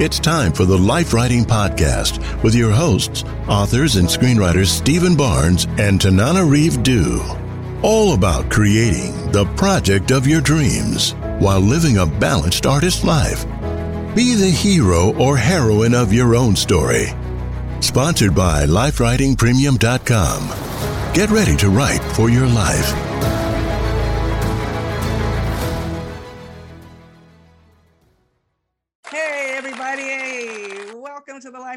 It's time for the Life Writing Podcast with your hosts, authors and screenwriters Stephen Barnes and Tananarive Due. All about creating the project of your dreams while living a balanced artist life. Be the hero or heroine of your own story. Sponsored by LifeWritingPremium.com. Get ready to write for your life.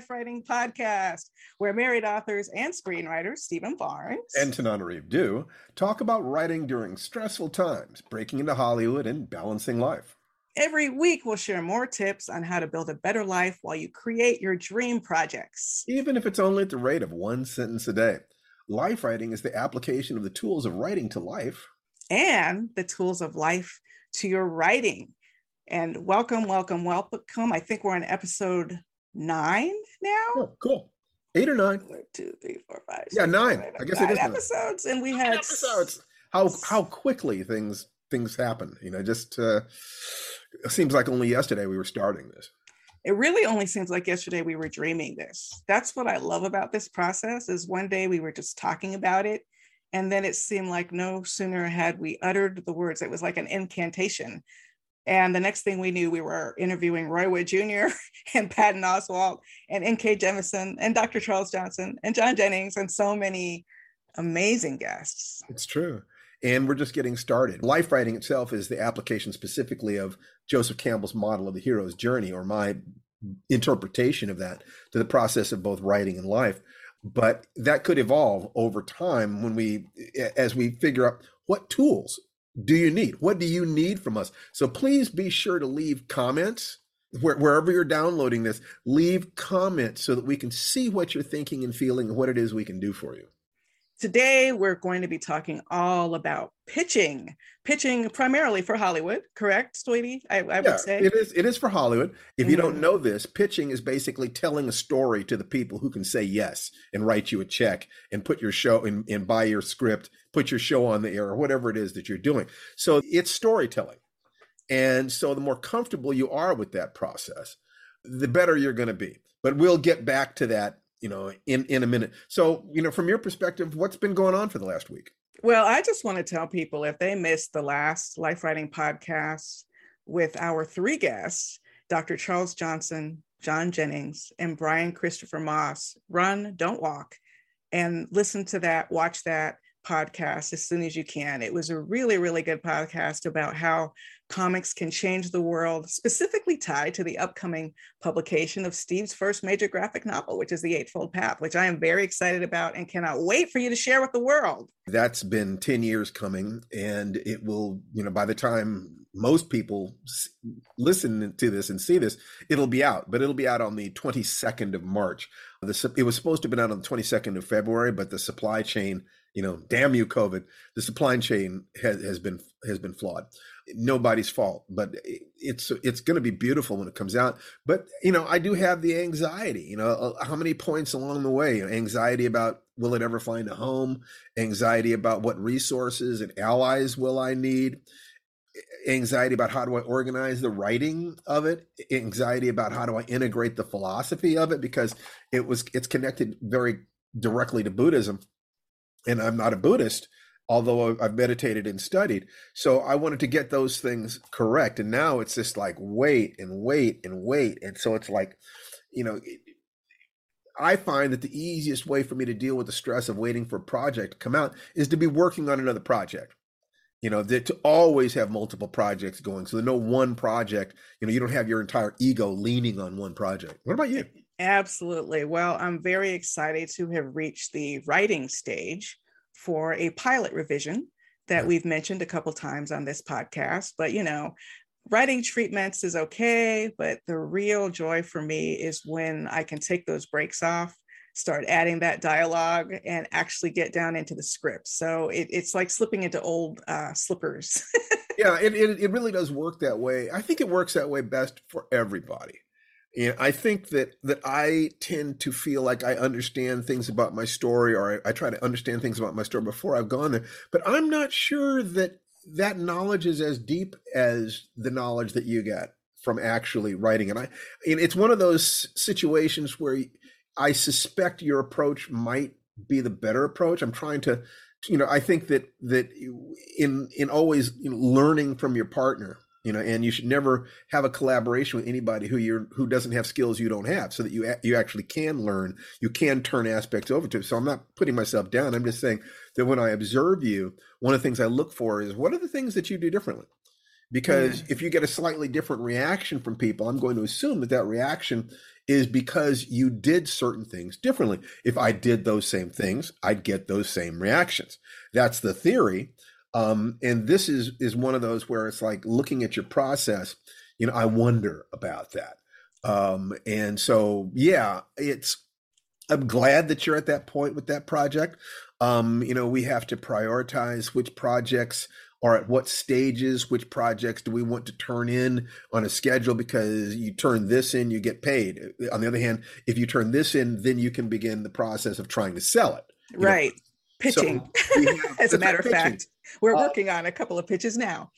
Writing Podcast, where married authors and screenwriters, Stephen Barnes and Tanana Tananarive Due, talk about writing during stressful times, breaking into Hollywood, and balancing life. Every week, we'll share more tips on how to build a better life while you create your dream projects. Even if it's only at the rate of one sentence a day. Life writing is the application of the tools of writing to life and the tools of life to your writing. And welcome, welcome, welcome. I think we're on episode nine now. Oh, cool. Eight or nine? One, two, three, four, five. Yeah, nine. seven, I guess nine it is nine. episodes, and we had Nine episodes. How how quickly things things happen. You know, just uh, it seems like only yesterday we were starting this. it really only seems like yesterday we were dreaming this that's what i love about this process is one day we were just talking about it and then it seemed like no sooner had we uttered the words it was like an incantation and the next thing we knew we were interviewing roy wood jr and patton oswalt and nk jemisin and dr charles johnson and john jennings and so many amazing guests It's true. And we're just getting started. Life writing itself is the application specifically of Joseph Campbell's model of the hero's journey, or my interpretation of that to the process of both writing and life. But that could evolve over time when we, as we figure out what tools do you need? What do you need from us? So please be sure to leave comments where, wherever you're downloading this. Leave comments so that we can see what you're thinking and feeling and what it is we can do for you. Today, we're going to be talking all about pitching, pitching primarily for Hollywood, correct, Sweetie? I, I would say. it is. It is for Hollywood. If you Mhm. don't know this, pitching is basically telling a story to the people who can say yes and write you a check and put your show and, and buy your script, put your show on the air, or whatever it is that you're doing. So it's storytelling, and so the more comfortable you are with that process, the better you're going to be. But we'll get back to that, you know, in in a minute. So you know, from your perspective, what's been going on for the last week? Well, I just want to tell people if they missed the last Life Writing podcast with our three guests, Dr. Charles Johnson, John Jennings, and Brian Christopher Moss, run, don't walk, and listen to that, watch that podcast as soon as you can. It was a really, really good podcast about how comics can change the world, specifically tied to the upcoming publication of Steve's first major graphic novel, which is The Eightfold Path, which I am very excited about and cannot wait for you to share with the world. That's been 10 years coming, and it will, you know, by the time most people listen to this and see this, it'll be out, but it'll be out on the 22nd of March. The, it was supposed to have been out on the 22nd of February, but the supply chain, you know, damn you, COVID, the supply chain has, has been has been flawed. Nobody's fault, but it's it's going to be beautiful when it comes out. But you know, I do have the anxiety. You know, uh, how many points along the way? Anxiety about will it ever find a home? Anxiety about what resources and allies will I need? anxiety about how do I organize the writing of it, anxiety about how do I integrate the philosophy of it because it was it's connected very directly to Buddhism, and I'm not a Buddhist, although I've meditated and studied. So I wanted to get those things correct, and now it's just like wait and wait and wait, and so it's like, you know. I find that the easiest way for me to deal with the stress of waiting for a project to come out is to be working on another project. You know that to always have multiple projects going. So no one project you know you don't have your entire ego leaning on one project. What about you absolutely well i'm very excited to have reached the writing stage for a pilot revision that we've mentioned a couple times on this podcast but you know writing treatments is okay but the real joy for me is when i can take those brakes off start adding that dialogue and actually get down into the script. So it, it's like slipping into old uh, slippers. yeah, it, it, it really does work that way. I think it works that way best for everybody. And I think that that I tend to feel like I understand things about my story, or I, I try to understand things about my story before I've gone there. But I'm not sure that that knowledge is as deep as the knowledge that you get from actually writing. And I, and it's one of those situations where I suspect your approach might be the better approach. I'm trying to, you know, I think that that in in always you know, learning from your partner, you know, and you should never have a collaboration with anybody who you're who doesn't have skills you don't have, so that you you actually can learn, you can turn aspects over to. So I'm not putting myself down. I'm just saying that when I observe you, one of the things I look for is what are the things that you do differently because mm. if you get a slightly different reaction from people i'm going to assume that that reaction is because you did certain things differently. If I did those same things, I'd get those same reactions. That's the theory. Um, and this is is one of those where it's like looking at your process. You know, I wonder about that. Um, and so, yeah, it's. I'm glad that you're at that point with that project. Um, you know, we have to prioritize which projects or at what stages, which projects do we want to turn in on a schedule because you turn this in, you get paid. On the other hand, if you turn this in, then you can begin the process of trying to sell it. Right. Know? Pitching. So have, As a matter of fact, we're uh, working on a couple of pitches now.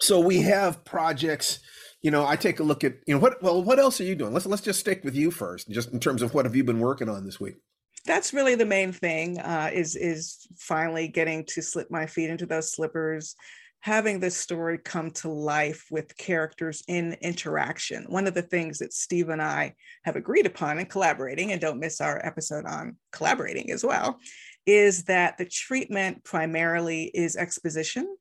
So we have projects you know, I take a look at, you know, what well, what else are you doing? Let's let's just stick with you first, just in terms of what have you been working on this week that's really the main thing uh, is is finally getting to slip my feet into those slippers having this story come to life with characters in interaction one of the things that steve and i have agreed upon in collaborating and don't miss our episode on collaborating as well is that the treatment primarily is exposition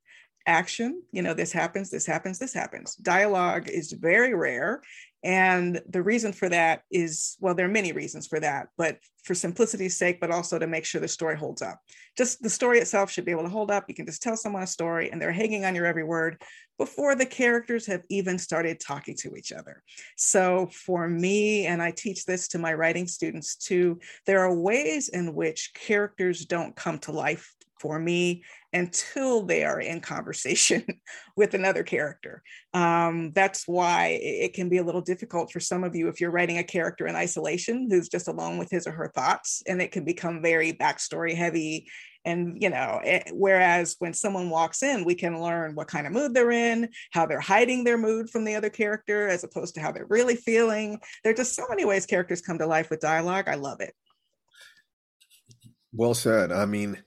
action you know this happens this happens this happens. Dialogue is very rare and the reason for that is well, there are many reasons for that, but for simplicity's sake, but also to make sure the story holds up. Just the story itself should be able to hold up. You can just tell someone a story and they're hanging on your every word before the characters have even started talking to each other. So for me, and I teach this to my writing students too, there are ways in which characters don't come to life for me until they are in conversation with another character. Um, that's why it can be a little difficult for some of you if you're writing a character in isolation who's just alone with his or her thoughts, and it can become very backstory heavy. And, you know, it, whereas when someone walks in, we can learn what kind of mood they're in, how they're hiding their mood from the other character, as opposed to how they're really feeling. There are just so many ways characters come to life with dialogue. I love it. Well said. I mean,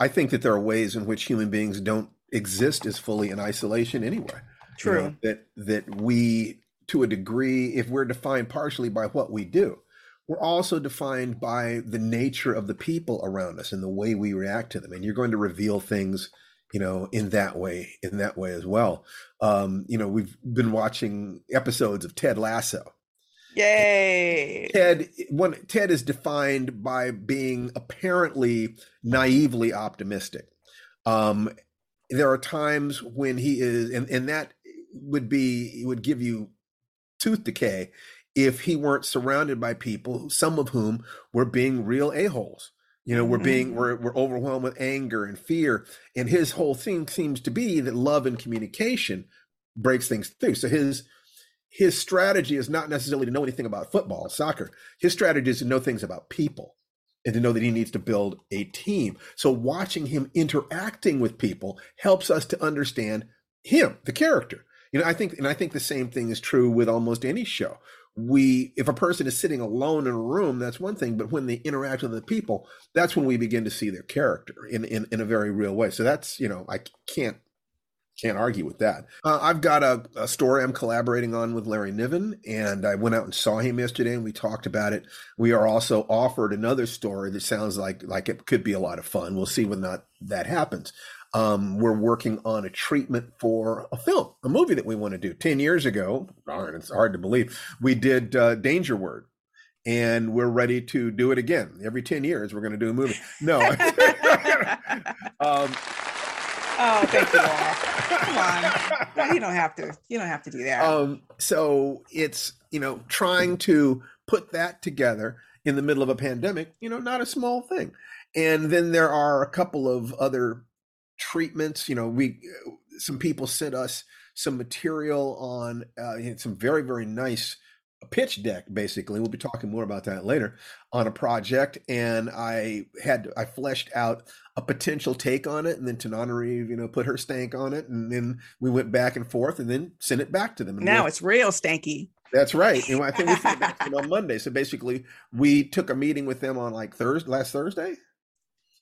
I think that there are ways in which human beings don't exist as fully in isolation anyway. True. You know, that that we to a degree, if we're defined partially by what we do, we're also defined by the nature of the people around us and the way we react to them. And you're going to reveal things, you know, in that way, in that way as well. Um, you know, we've been watching episodes of Ted Lasso. Yay! Ted, one Ted is defined by being apparently naively optimistic. Um, there are times when he is, and, and that would be would give you tooth decay if he weren't surrounded by people, some of whom were being real a-holes. You know, we're being Mm-hmm. we're, we're overwhelmed with anger and fear. And his whole thing seems to be that love and communication breaks things through. So his his strategy is not necessarily to know anything about football, soccer. His strategy is to know things about people and to know that he needs to build a team. So watching him interacting with people helps us to understand him, the character. You know, I think and I think the same thing is true with almost any show. We if a person is sitting alone in a room, that's one thing, but when they interact with the people, that's when we begin to see their character in in, in a very real way. So that's, you know, I can't can't argue with that. Uh, I've got a, a story I'm collaborating on with Larry Niven, and I went out and saw him yesterday, and we talked about it. We are also offered another story that sounds like like it could be a lot of fun. We'll see whether not that happens. Um, we're working on a treatment for a film, a movie that we want to do. Ten years ago, darn, it's hard to believe, we did uh, Danger Word, and we're ready to do it again. Every ten years, we're going to do a movie. No. um, Oh, thank you all. Come on. No, you don't have to. You don't have to do that. um so it's you know trying to put that together in the middle of a pandemic you know not a small thing and then there are a couple of other treatments you know we some people sent us some material on uh, some very very nice pitch deck basically. We'll be talking more about that later on a project and i had i fleshed out a potential take on it and then tananarive you know put her stank on it and then we went back and forth and then sent it back to them and now it's real stanky. that's right and i think we sent it back to them on monday. So basically we took a meeting with them on like thursday last thursday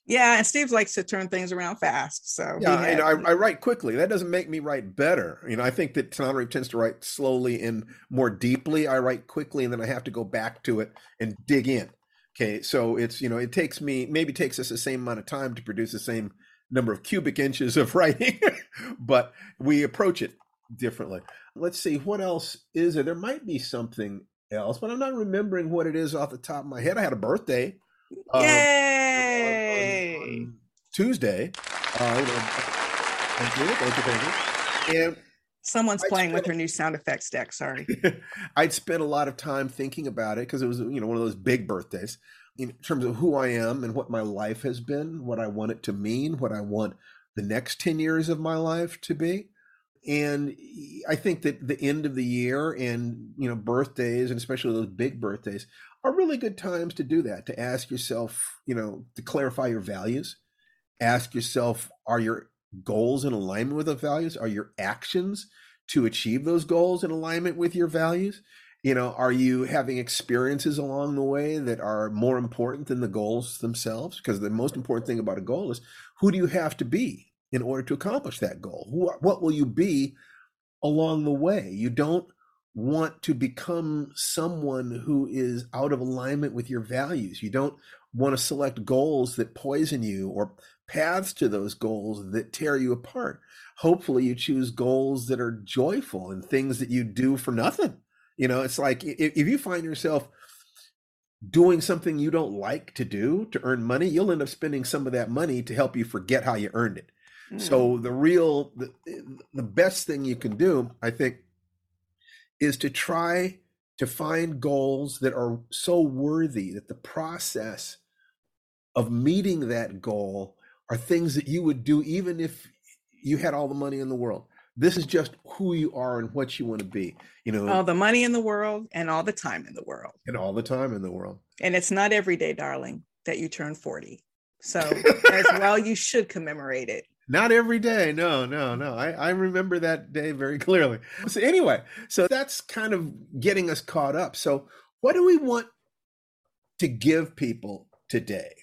Yeah, and Steve likes to turn things around fast. So Yeah, had- I, I write quickly. That doesn't make me write better. You know, I think that Reeve tends to write slowly and more deeply. I write quickly, and then I have to go back to it and dig in. Okay, so it's you know, it takes me maybe takes us the same amount of time to produce the same number of cubic inches of writing, but we approach it differently. Let's see what else is there. There might be something else, but I'm not remembering what it is off the top of my head. I had a birthday. uh, on- Yay! on Tuesday. Uh, thank you, thank you, thank you. And Someone's I playing with her new sound effects deck. Sorry. I'd spent a lot of time thinking about it because it was, you know, one of those big birthdays in terms of who I am and what my life has been, what I want it to mean, what I want the next 10 years of my life to be. And I think that the end of the year and, you know, birthdays and especially those big birthdays are really good times to do that, to ask yourself, you know, to clarify your values. Ask yourself, are your goals in alignment with those values? Are your actions to achieve those goals in alignment with your values? You know, are you having experiences along the way that are more important than the goals themselves? Because the most important thing about a goal is who do you have to be in order to accomplish that goal? Who, what will you be along the way? You don't want to become someone who is out of alignment with your values. You don't want to select goals that poison you or paths to those goals that tear you apart. Hopefully, you choose goals that are joyful and things that you do for nothing. You know, it's like if, you find yourself doing something you don't like to do to earn money, you'll end up spending some of that money to help you forget how you earned it. Mm. So the real the, the best thing you can do, I think, is to try to find goals that are so worthy that the process of meeting that goal are things that you would do even if you had all the money in the world. This is just who you are and what you want to be, you know, all the money in the world and all the time in the world. and all the time in the world. And it's not every day, darling, that you turn 40. So as well, you should commemorate it. Not every day. No, no, no. I, I remember that day very clearly. So anyway, so that's kind of getting us caught up. So what do we want to give people today?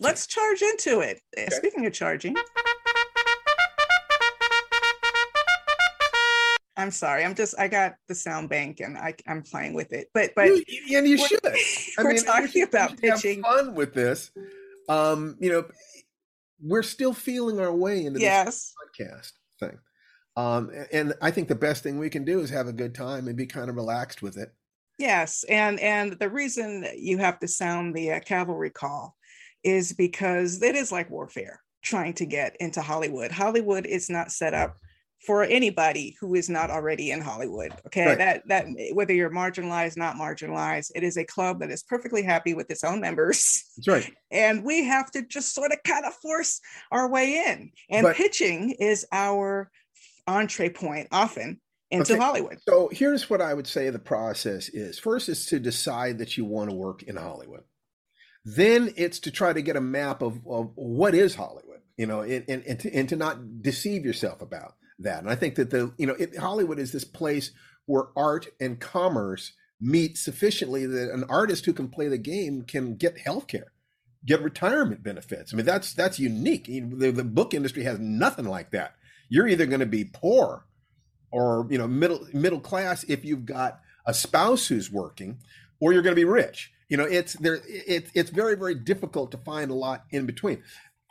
Let's charge into it. Uh, Speaking of charging, I'm sorry. I'm just I got the sound bank and I, I'm playing with it. But but you, and you should. I we're mean, talking should, about should have pitching. fun with this. Um, you know, we're still feeling our way into Yes. this podcast thing. Um, and I think the best thing we can do is have a good time and be kind of relaxed with it. Yes, and and the reason you have to sound the uh, cavalry call is because it is like warfare trying to get into Hollywood. Hollywood is not set up for anybody who is not already in Hollywood. Okay, Right. that that whether you're marginalized, not marginalized, it is a club that is perfectly happy with its own members. That's right. and we have to just sort of kind of force our way in. And But- pitching is our entree point often into Okay. Hollywood. So here's what I would say the process is. First is to decide that you want to work in Hollywood. Then it's to try to get a map of, of what is Hollywood, you know, and, and, and, to, and to not deceive yourself about that. And I think that the, you know, it, Hollywood is this place where art and commerce meet sufficiently that an artist who can play the game can get health care, get retirement benefits. I mean, that's that's unique. You know, The, the book industry has nothing like that. You're either going to be poor or you know middle middle class if you've got a spouse who's working or you're going to be rich you know it's there it, it's very very difficult to find a lot in between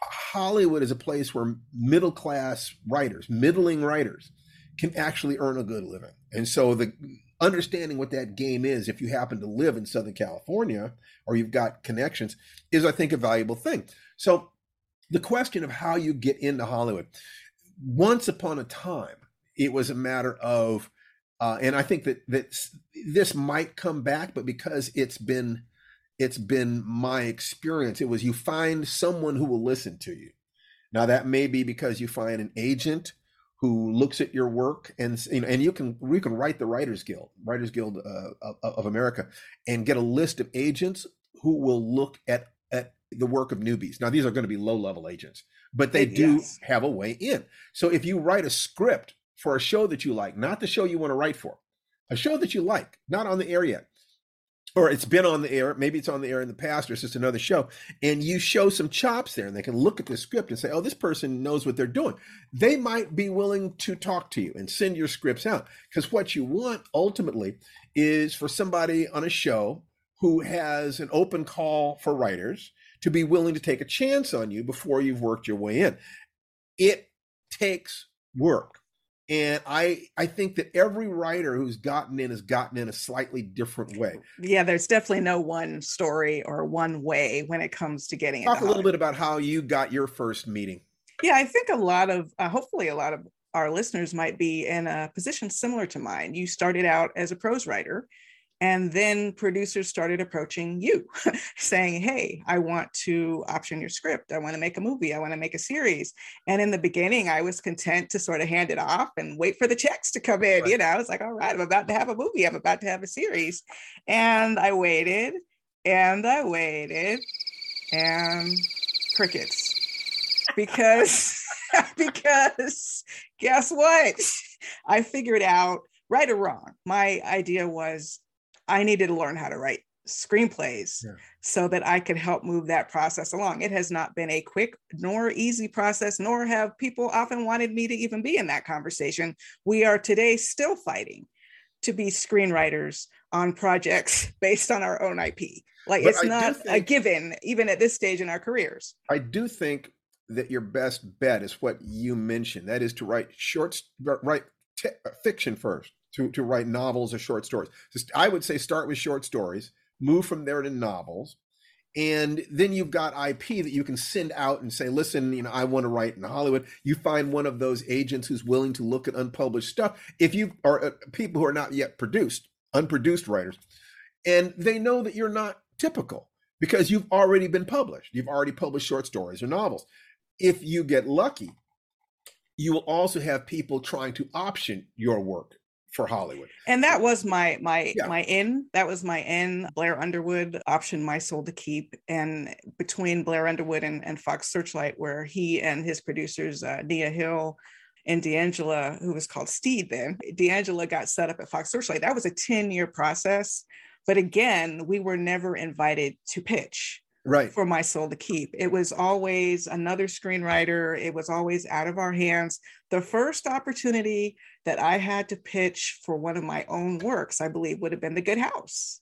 hollywood is a place where middle class writers middling writers can actually earn a good living. And so the understanding what that game is if you happen to live in southern california or you've got connections is i think a valuable thing. So the question of how you get into hollywood once upon a time it was a matter of uh, and i think that that this might come back but because it's been it's been my experience it was you find someone who will listen to you. Now that may be because you find an agent who looks at your work and you know and you can we can write the writers guild writers guild uh, of, of america and get a list of agents who will look at at the work of newbies. Now these are going to be low level agents but they do Yes. have a way in. So if you write a script for a show that you like, not the show you want to write for, a show that you like, not on the air yet, or it's been on the air, maybe it's on the air in the past, or it's just another show, and you show some chops there, and they can look at the script and say, oh, this person knows what they're doing. They might be willing to talk to you and send your scripts out. Because what you want ultimately is for somebody on a show who has an open call for writers to be willing to take a chance on you before you've worked your way in. It takes work. And I I think that every writer who's gotten in has gotten in a slightly different way. Yeah, there's definitely no one story or one way when it comes to getting Talk a little bit about how you got your first meeting. Yeah, I think a lot of, uh, hopefully, a lot of our listeners might be in a position similar to mine. You started out as a prose writer, and then producers started approaching you saying, Hey, I want to option your script. I want to make a movie. I want to make a series. And in the beginning, I was content to sort of hand it off and wait for the checks to come in. Right. You know, I was like, All right, I'm about to have a movie. I'm about to have a series. And I waited and I waited and crickets because because guess what i figured out right or wrong my idea was i needed to learn how to write screenplays Yeah. so that i could help move that process along. It has not been a quick nor easy process nor have people often wanted me to even be in that conversation. We are today still fighting to be screenwriters on projects based on our own ip like But it's I not a given even at this stage in our careers. I do think that your best bet is what you mentioned. That is to write short, write t- fiction first, to, to write novels or short stories. I would say start with short stories, move from there to novels, and then you've got IP that you can send out and say, listen, you know, I want to write in Hollywood. You find one of those agents who's willing to look at unpublished stuff. If you are uh, people who are not yet produced, unproduced writers, and they know that you're not typical because you've already been published. You've already published short stories or novels. If you get lucky, you will also have people trying to option your work for Hollywood. and that was my my Yeah. my in that was my in blair underwood optioned my soul to keep and between blair underwood and, and fox searchlight where he and his producers uh, nia hill and d'angela who was called steed then d'angela got set up at fox searchlight that was a 10 year process but again we were never invited to pitch right for my soul to keep. It was always another screenwriter. It was always out of our hands. The first opportunity that I had to pitch for one of my own works, I believe, would have been The Good House.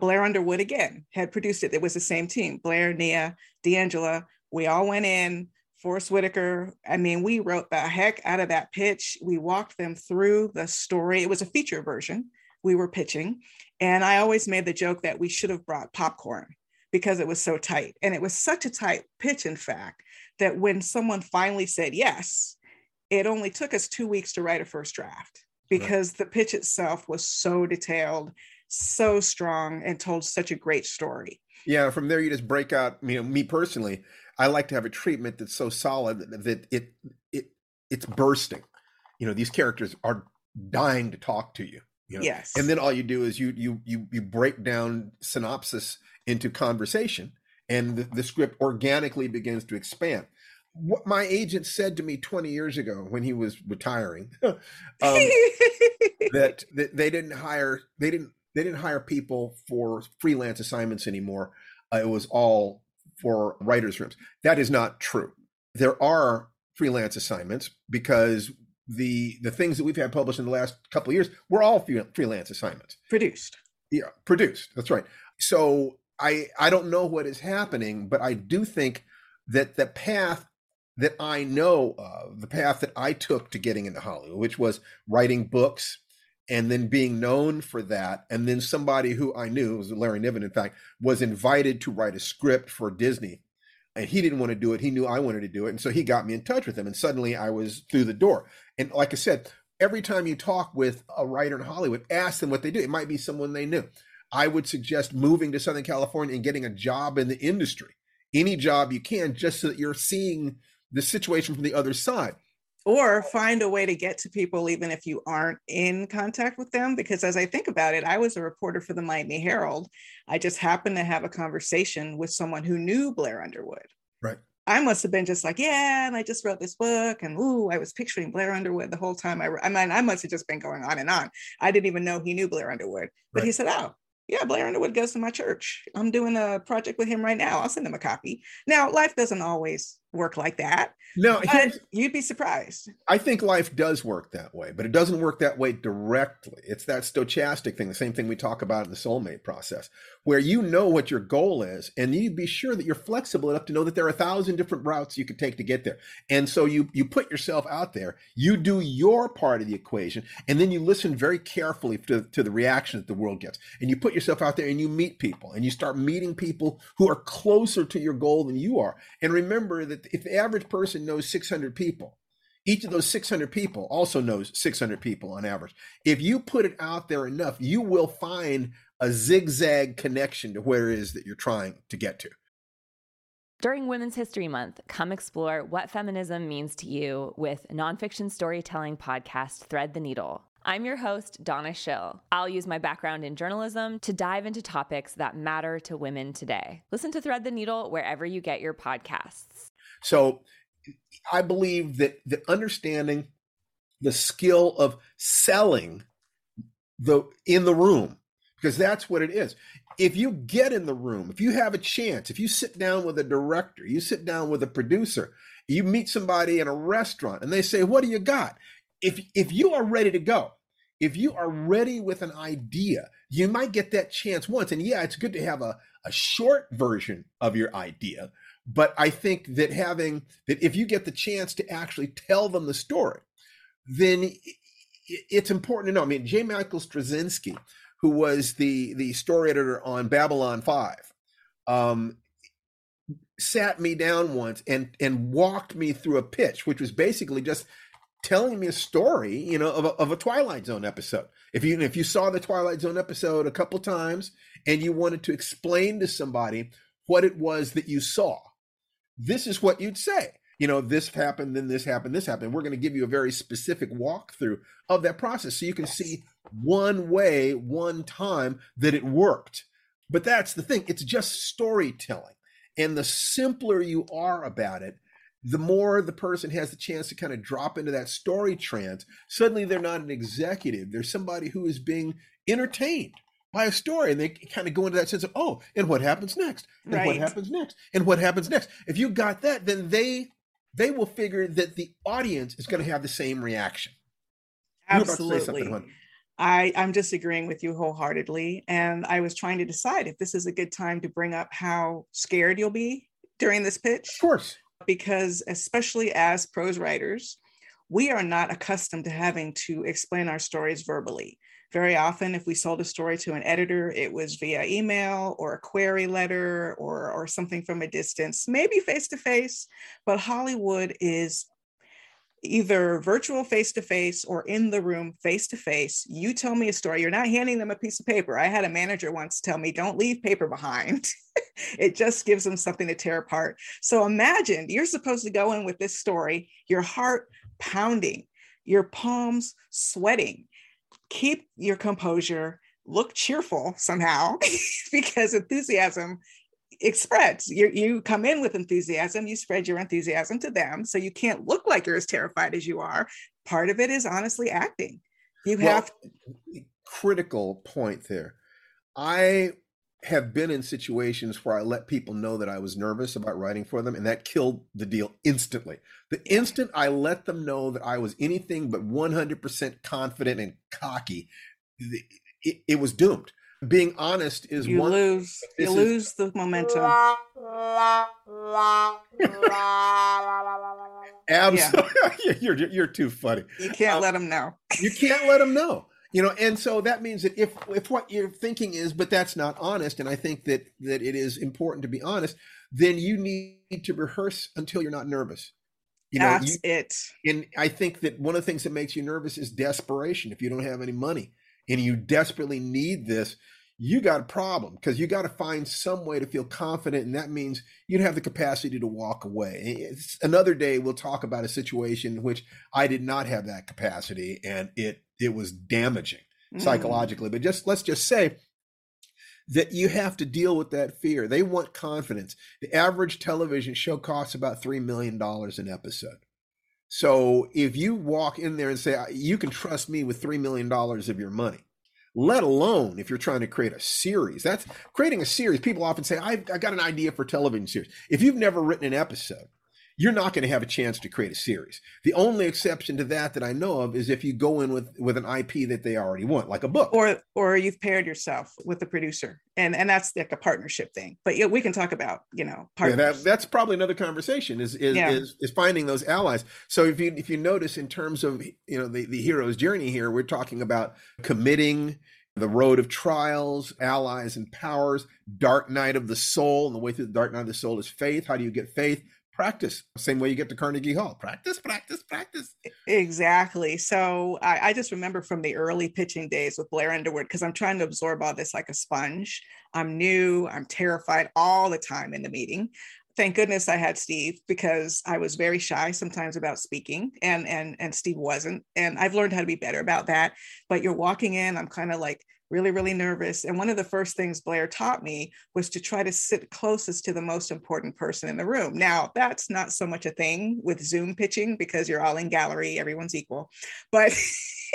Blair Underwood again had produced it. It was the same team Blair, Nia, D'Angela. We all went in. Forest Whitaker. I mean, we wrote the heck out of that pitch. We walked them through the story. It was a feature version we were pitching. And I always made the joke that we should have brought popcorn because it was so tight. And it was such a tight pitch, in fact, that when someone finally said yes, it only took us two weeks to write a first draft because right. the pitch itself was so detailed, so strong, and told such a great story. Yeah, from there you just break out. You know, me personally, I like to have a treatment that's so solid that it it it's bursting. You know, these characters are dying to talk to you. You know? Yes. And then all you do is you you you you break down synopsis into conversation, and the, the script organically begins to expand. What my agent said to me 20 years ago when he was retiring, um, that, that they didn't hire they didn't they didn't hire people for freelance assignments anymore. Uh, it was all for writers' rooms. That is not true. There are freelance assignments because the the things that we've had published in the last couple of years were all freelance assignments. Produced. Yeah produced. That's right. So i i don't know what is happening but i do think that the path that i know of the path that i took to getting into hollywood which was writing books and then being known for that and then somebody who i knew was larry niven in fact was invited to write a script for disney and he didn't want to do it. He knew I wanted to do it. And so he got me in touch with him. And suddenly I was through the door. And like I said, every time you talk with a writer in Hollywood, ask them what they do. It might be someone they knew. I would suggest moving to Southern California and getting a job in the industry, any job you can, just so that you're seeing the situation from the other side or find a way to get to people even if you aren't in contact with them because as i think about it i was a reporter for the miami herald i just happened to have a conversation with someone who knew blair underwood right i must have been just like yeah and i just wrote this book and ooh i was picturing blair underwood the whole time i, I mean i must have just been going on and on i didn't even know he knew blair underwood but right. he said oh yeah, Blair Underwood goes to my church. I'm doing a project with him right now. I'll send him a copy. Now, life doesn't always work like that. No, you'd be surprised. I think life does work that way, but it doesn't work that way directly. It's that stochastic thing, the same thing we talk about in the soulmate process, where you know what your goal is, and you be sure that you're flexible enough to know that there are a thousand different routes you could take to get there. And so you you put yourself out there, you do your part of the equation, and then you listen very carefully to, to the reaction that the world gets. And you put yourself out there and you meet people, and you start meeting people who are closer to your goal than you are. And remember that if the average person knows 600 people, each of those 600 people also knows 600 people on average. If you put it out there enough, you will find a zigzag connection to where it is that you're trying to get to. During Women's History Month, come explore what feminism means to you with nonfiction storytelling podcast Thread the Needle. I'm your host, Donna Schill. I'll use my background in journalism to dive into topics that matter to women today. Listen to Thread the Needle wherever you get your podcasts. So I believe that the understanding the skill of selling the in the room because that's what it is. If you get in the room, if you have a chance, if you sit down with a director, you sit down with a producer, you meet somebody in a restaurant and they say, "What do you got?" If if you are ready to go, if you are ready with an idea, you might get that chance once. And yeah, it's good to have a, a short version of your idea, but I think that having that if you get the chance to actually tell them the story, then it's important to know. I mean, J. Michael Straczynski, who was the the story editor on Babylon Five, um, sat me down once and and walked me through a pitch, which was basically just telling me a story, you know, of a, of a Twilight Zone episode. If you if you saw the Twilight Zone episode a couple times and you wanted to explain to somebody what it was that you saw, this is what you'd say. You know, this happened, then this happened, this happened. We're going to give you a very specific walkthrough of that process so you can see one way, one time that it worked. But that's the thing, it's just storytelling. And the simpler you are about it, the more the person has the chance to kind of drop into that story trance. Suddenly they're not an executive, they're somebody who is being entertained by a story and they kind of go into that sense of oh and what happens next and Right. what happens next and what happens next if you got that then they they will figure that the audience is going to have the same reaction You were about to say something, Absolutely. I, I'm disagreeing with you wholeheartedly. And I was trying to decide if this is a good time to bring up how scared you'll be during this pitch. of course because especially as prose writers, we are not accustomed to having to explain our stories verbally. Very often, if we sold a story to an editor, it was via email or a query letter or, or something from a distance, maybe face to face. But Hollywood is either virtual face to face or in the room face to face. You tell me a story, you're not handing them a piece of paper. I had a manager once tell me, don't leave paper behind. it just gives them something to tear apart. So imagine you're supposed to go in with this story, your heart pounding, your palms sweating. Keep your composure, look cheerful somehow, because enthusiasm it spreads. You, you come in with enthusiasm, you spread your enthusiasm to them. So you can't look like you're as terrified as you are. Part of it is honestly acting. You Well, have critical point there. I have been in situations where I let people know that I was nervous about writing for them, and that killed the deal instantly. The instant I let them know that I was anything but 100% confident and cocky, it, it was doomed. Being honest is you one. lose you is- lose the momentum. Absolutely, you're you're too funny. You can't Um, let them know. you can't let them know you know and so that means that if if what you're thinking is but that's not honest and i think that that it is important to be honest then you need to rehearse until you're not nervous you know That's you, it. and i think that one of the things that makes you nervous is desperation if you don't have any money and you desperately need this you got a problem because you got to find some way to feel confident and that means you'd have the capacity to walk away. It's another day we'll talk about a situation in which i did not have that capacity and it it was damaging Mm. psychologically. But just let's just say that you have to deal with that fear. They want confidence. The average television show costs about $3 million an episode. So if you walk in there and say you can trust me with $3 million of your money let alone if you're trying to create a series. That's creating a series people often say I've, I've got an idea for a television series. If you've never written an episode you're not going to have a chance to create a series the only exception to that that i know of is if you go in with with an ip that they already want like a book Or or you've paired yourself with the producer. And and that's like a partnership thing. But yeah, we can talk about, you know, yeah, that, that's probably another conversation is is, Yeah. is is finding those allies so if you if you notice in terms of you know the, the hero's journey here we're talking about committing the road of trials allies and powers dark night of the soul and the way through the dark night of the soul is faith how do you get faith practice same way you get to carnegie hall practice practice practice Exactly. So I, I just remember from the early pitching days with Blair Underwood, because I'm trying to absorb all this like a sponge. I'm new, I'm terrified all the time in the meeting. Thank goodness I had Steve because I was very shy sometimes about speaking and and and Steve wasn't. And I've learned how to be better about that. But you're walking in, I'm kind of like really, really nervous. And one of the first things Blair taught me was to try to sit closest to the most important person in the room. Now, that's not so much a thing with Zoom pitching because you're all in gallery, everyone's equal. But,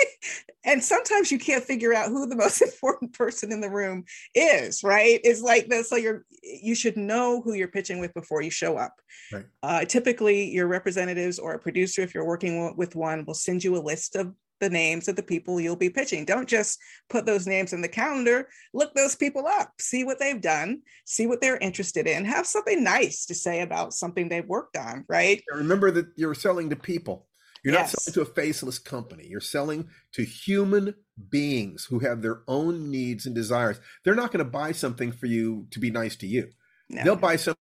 and sometimes you can't figure out who the most important person in the room is, right? It's like that. So you're, you should know who you're pitching with before you show up. Right. Uh, typically, your representatives or a producer, if you're working with one, will send you a list of the names of the people you'll be pitching. Don't just put those names in the calendar. Look those people up, see what they've done, see what they're interested in, have something nice to say about something they've worked on, right? remember that you're selling to people you're Yes. not selling to a faceless company you're selling to human beings who have their own needs and desires they're not going to buy something for you to be nice to you No, They'll buy something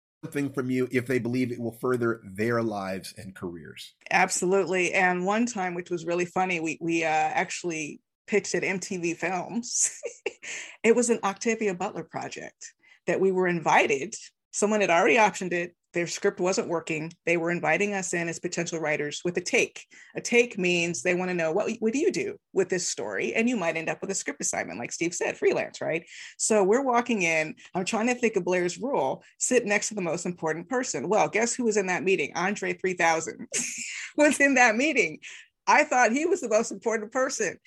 from you if they believe it will further their lives and careers. absolutely. And one time, which was really funny, we we uh, actually pitched at MTV Films. it was an Octavia Butler project that we were invited. Someone had already optioned it. Their script wasn't working. They were inviting us in as potential writers with a take. A take means they want to know what, do you do with this story? And you might end up with a script assignment, like Steve said, freelance, right? So we're walking in. I'm trying to think of Blair's rule sit next to the most important person. Well, guess who was in that meeting? Andre 3000 was in that meeting. I thought he was the most important person.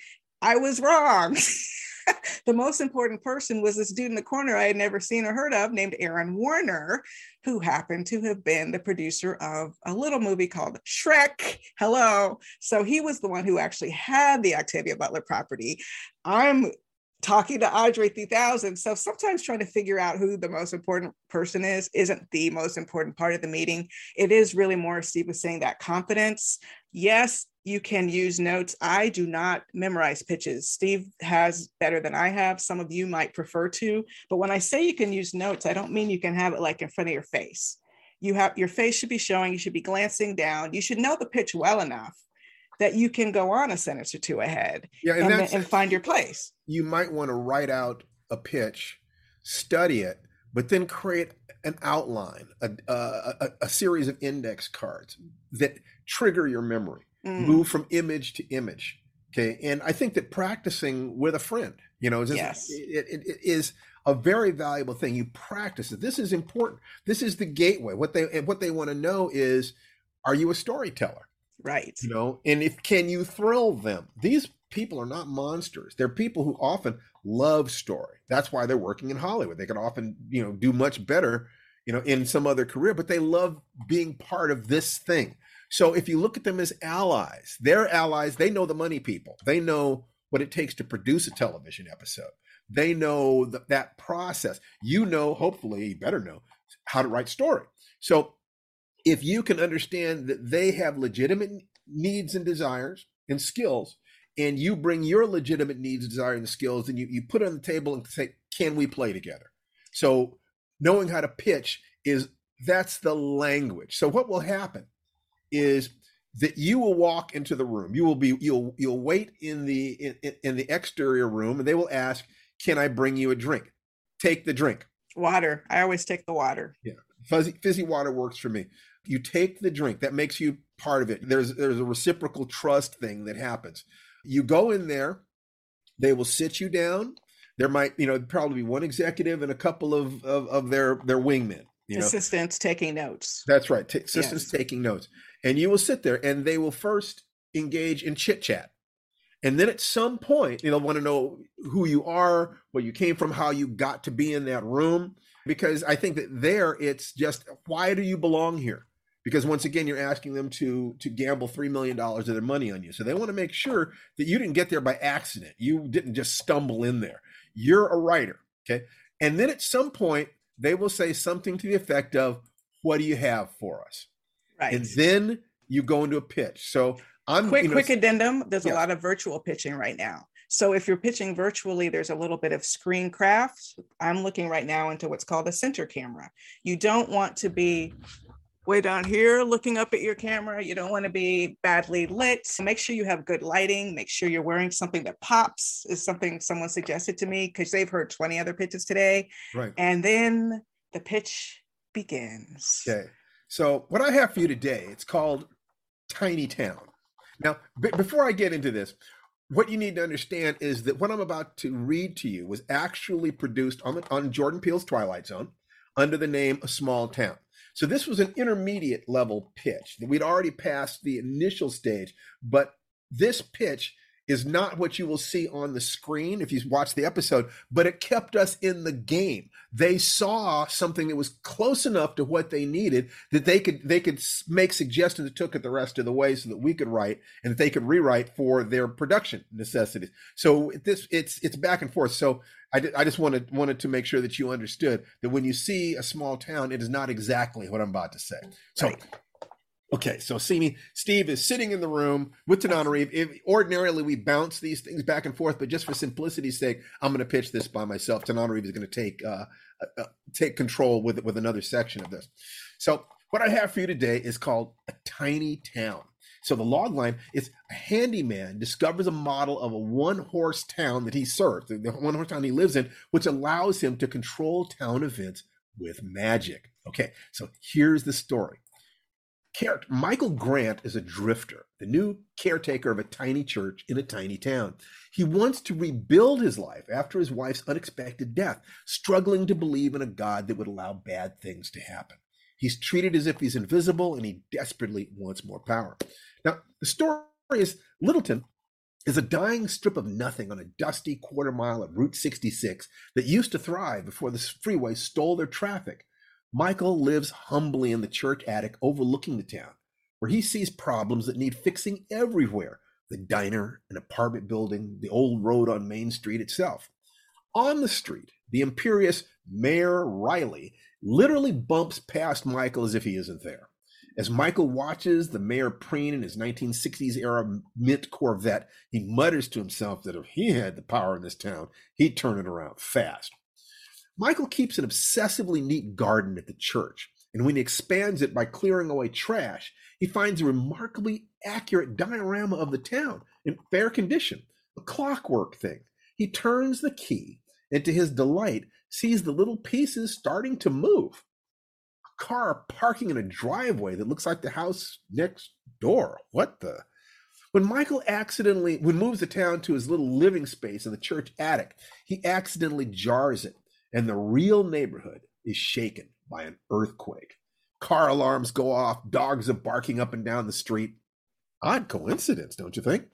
I was wrong. the most important person was this dude in the corner I had never seen or heard of named Aron Warner, who happened to have been the producer of a little movie called Shrek. Hello. So he was the one who actually had the Octavia Butler property. I'm talking to Andre 3000. So sometimes trying to figure out who the most important person is isn't the most important part of the meeting. It is really more, Steve was saying, that confidence. Yes, you can use notes. I do not memorize pitches. Steve has better than I have. Some of you might prefer to, but when I say you can use notes, I don't mean you can have it like in front of your face. You have your face should be showing, you should be glancing down. You should know the pitch well enough that you can go on a sentence or two ahead yeah, and, and, and find your place. You might want to write out a pitch, study it, but then create an outline, a, uh, a, a, series of index cards that trigger your memory mm. move from image to image. Okay. And I think that practicing with a friend, you know, just, yes. it, it, it is a very valuable thing. You practice it. This is important. This is the gateway. What they what they want to know is, are you a storyteller? Right. You know, and if can you thrill them? These people are not monsters. They're people who often love story. That's why they're working in Hollywood. They can often, you know, do much better, you know, in some other career, but they love being part of this thing. So if you look at them as allies, they're allies. They know the money people. They know what it takes to produce a television episode. They know th- that process. You know, hopefully, you better know how to write story. So if you can understand that they have legitimate needs and desires and skills, and you bring your legitimate needs, desires, and skills, and you, you put it on the table and say, can we play together? So knowing how to pitch is that's the language. So what will happen is that you will walk into the room. You will be you'll you'll wait in the in, in the exterior room, and they will ask, "Can I bring you a drink?" Take the drink. Water. I always take the water. Yeah, fuzzy fizzy water works for me. You take the drink. That makes you part of it. There's there's a reciprocal trust thing that happens. You go in there. They will sit you down. There might, you know, probably be one executive and a couple of of, of their their wingmen. You know? assistants taking notes. That's right. T- assistants yes. taking notes and you will sit there and they will first engage in chit chat. And then at some point, know, want to know who you are, where you came from, how you got to be in that room. Because I think that there it's just why do you belong here? Because once again, you're asking them to to gamble three million dollars of their money on you. So they want to make sure that you didn't get there by accident. You didn't just stumble in there. You're a writer. Okay. And then at some point, they will say something to the effect of, What do you have for us? Right. And then you go into a pitch. So I'm quick, you know, quick addendum. There's yeah. a lot of virtual pitching right now. So if you're pitching virtually, there's a little bit of screen craft. I'm looking right now into what's called a center camera. You don't want to be way down here looking up at your camera. You don't want to be badly lit. Make sure you have good lighting. Make sure you're wearing something that pops, is something someone suggested to me because they've heard 20 other pitches today. Right. And then the pitch begins. Okay. So, what I have for you today, it's called Tiny Town. Now, b- before I get into this, what you need to understand is that what I'm about to read to you was actually produced on, on Jordan Peele's Twilight Zone under the name A Small Town. So this was an intermediate level pitch we'd already passed the initial stage, but this pitch is not what you will see on the screen if you watch the episode, but it kept us in the game. They saw something that was close enough to what they needed that they could they could make suggestions that took it the rest of the way so that we could write and that they could rewrite for their production necessities. So this it's it's back and forth. So I, I just wanted wanted to make sure that you understood that when you see a small town, it is not exactly what I'm about to say. So right. Okay, so see me. Steve is sitting in the room with Tananarive. If, ordinarily, we bounce these things back and forth, but just for simplicity's sake, I'm going to pitch this by myself. Tananarive is going to take uh, uh, uh, take control with with another section of this. So, what I have for you today is called a tiny town. So the log line is a handyman discovers a model of a one horse town that he serves, the one horse town he lives in, which allows him to control town events with magic. Okay, so here's the story. Character, Michael Grant is a drifter, the new caretaker of a tiny church in a tiny town. He wants to rebuild his life after his wife's unexpected death, struggling to believe in a God that would allow bad things to happen. He's treated as if he's invisible and he desperately wants more power. Now, the story is Littleton is a dying strip of nothing on a dusty quarter mile of Route 66 that used to thrive before the freeway stole their traffic. Michael lives humbly in the church attic overlooking the town, where he sees problems that need fixing everywhere the diner, an apartment building, the old road on Main Street itself. On the street, the imperious Mayor Riley literally bumps past Michael as if he isn't there. As Michael watches the mayor preen in his 1960s era mint Corvette, he mutters to himself that if he had the power in this town, he'd turn it around fast. Michael keeps an obsessively neat garden at the church, and when he expands it by clearing away trash, he finds a remarkably accurate diorama of the town in fair condition, a clockwork thing. He turns the key, and to his delight, sees the little pieces starting to move A car parking in a driveway that looks like the house next door. What the? When Michael accidentally, when moves the town to his little living space in the church attic, he accidentally jars it, and the real neighborhood is shaken by an earthquake. Car alarms go off, dogs are barking up and down the street. Odd coincidence, don't you think?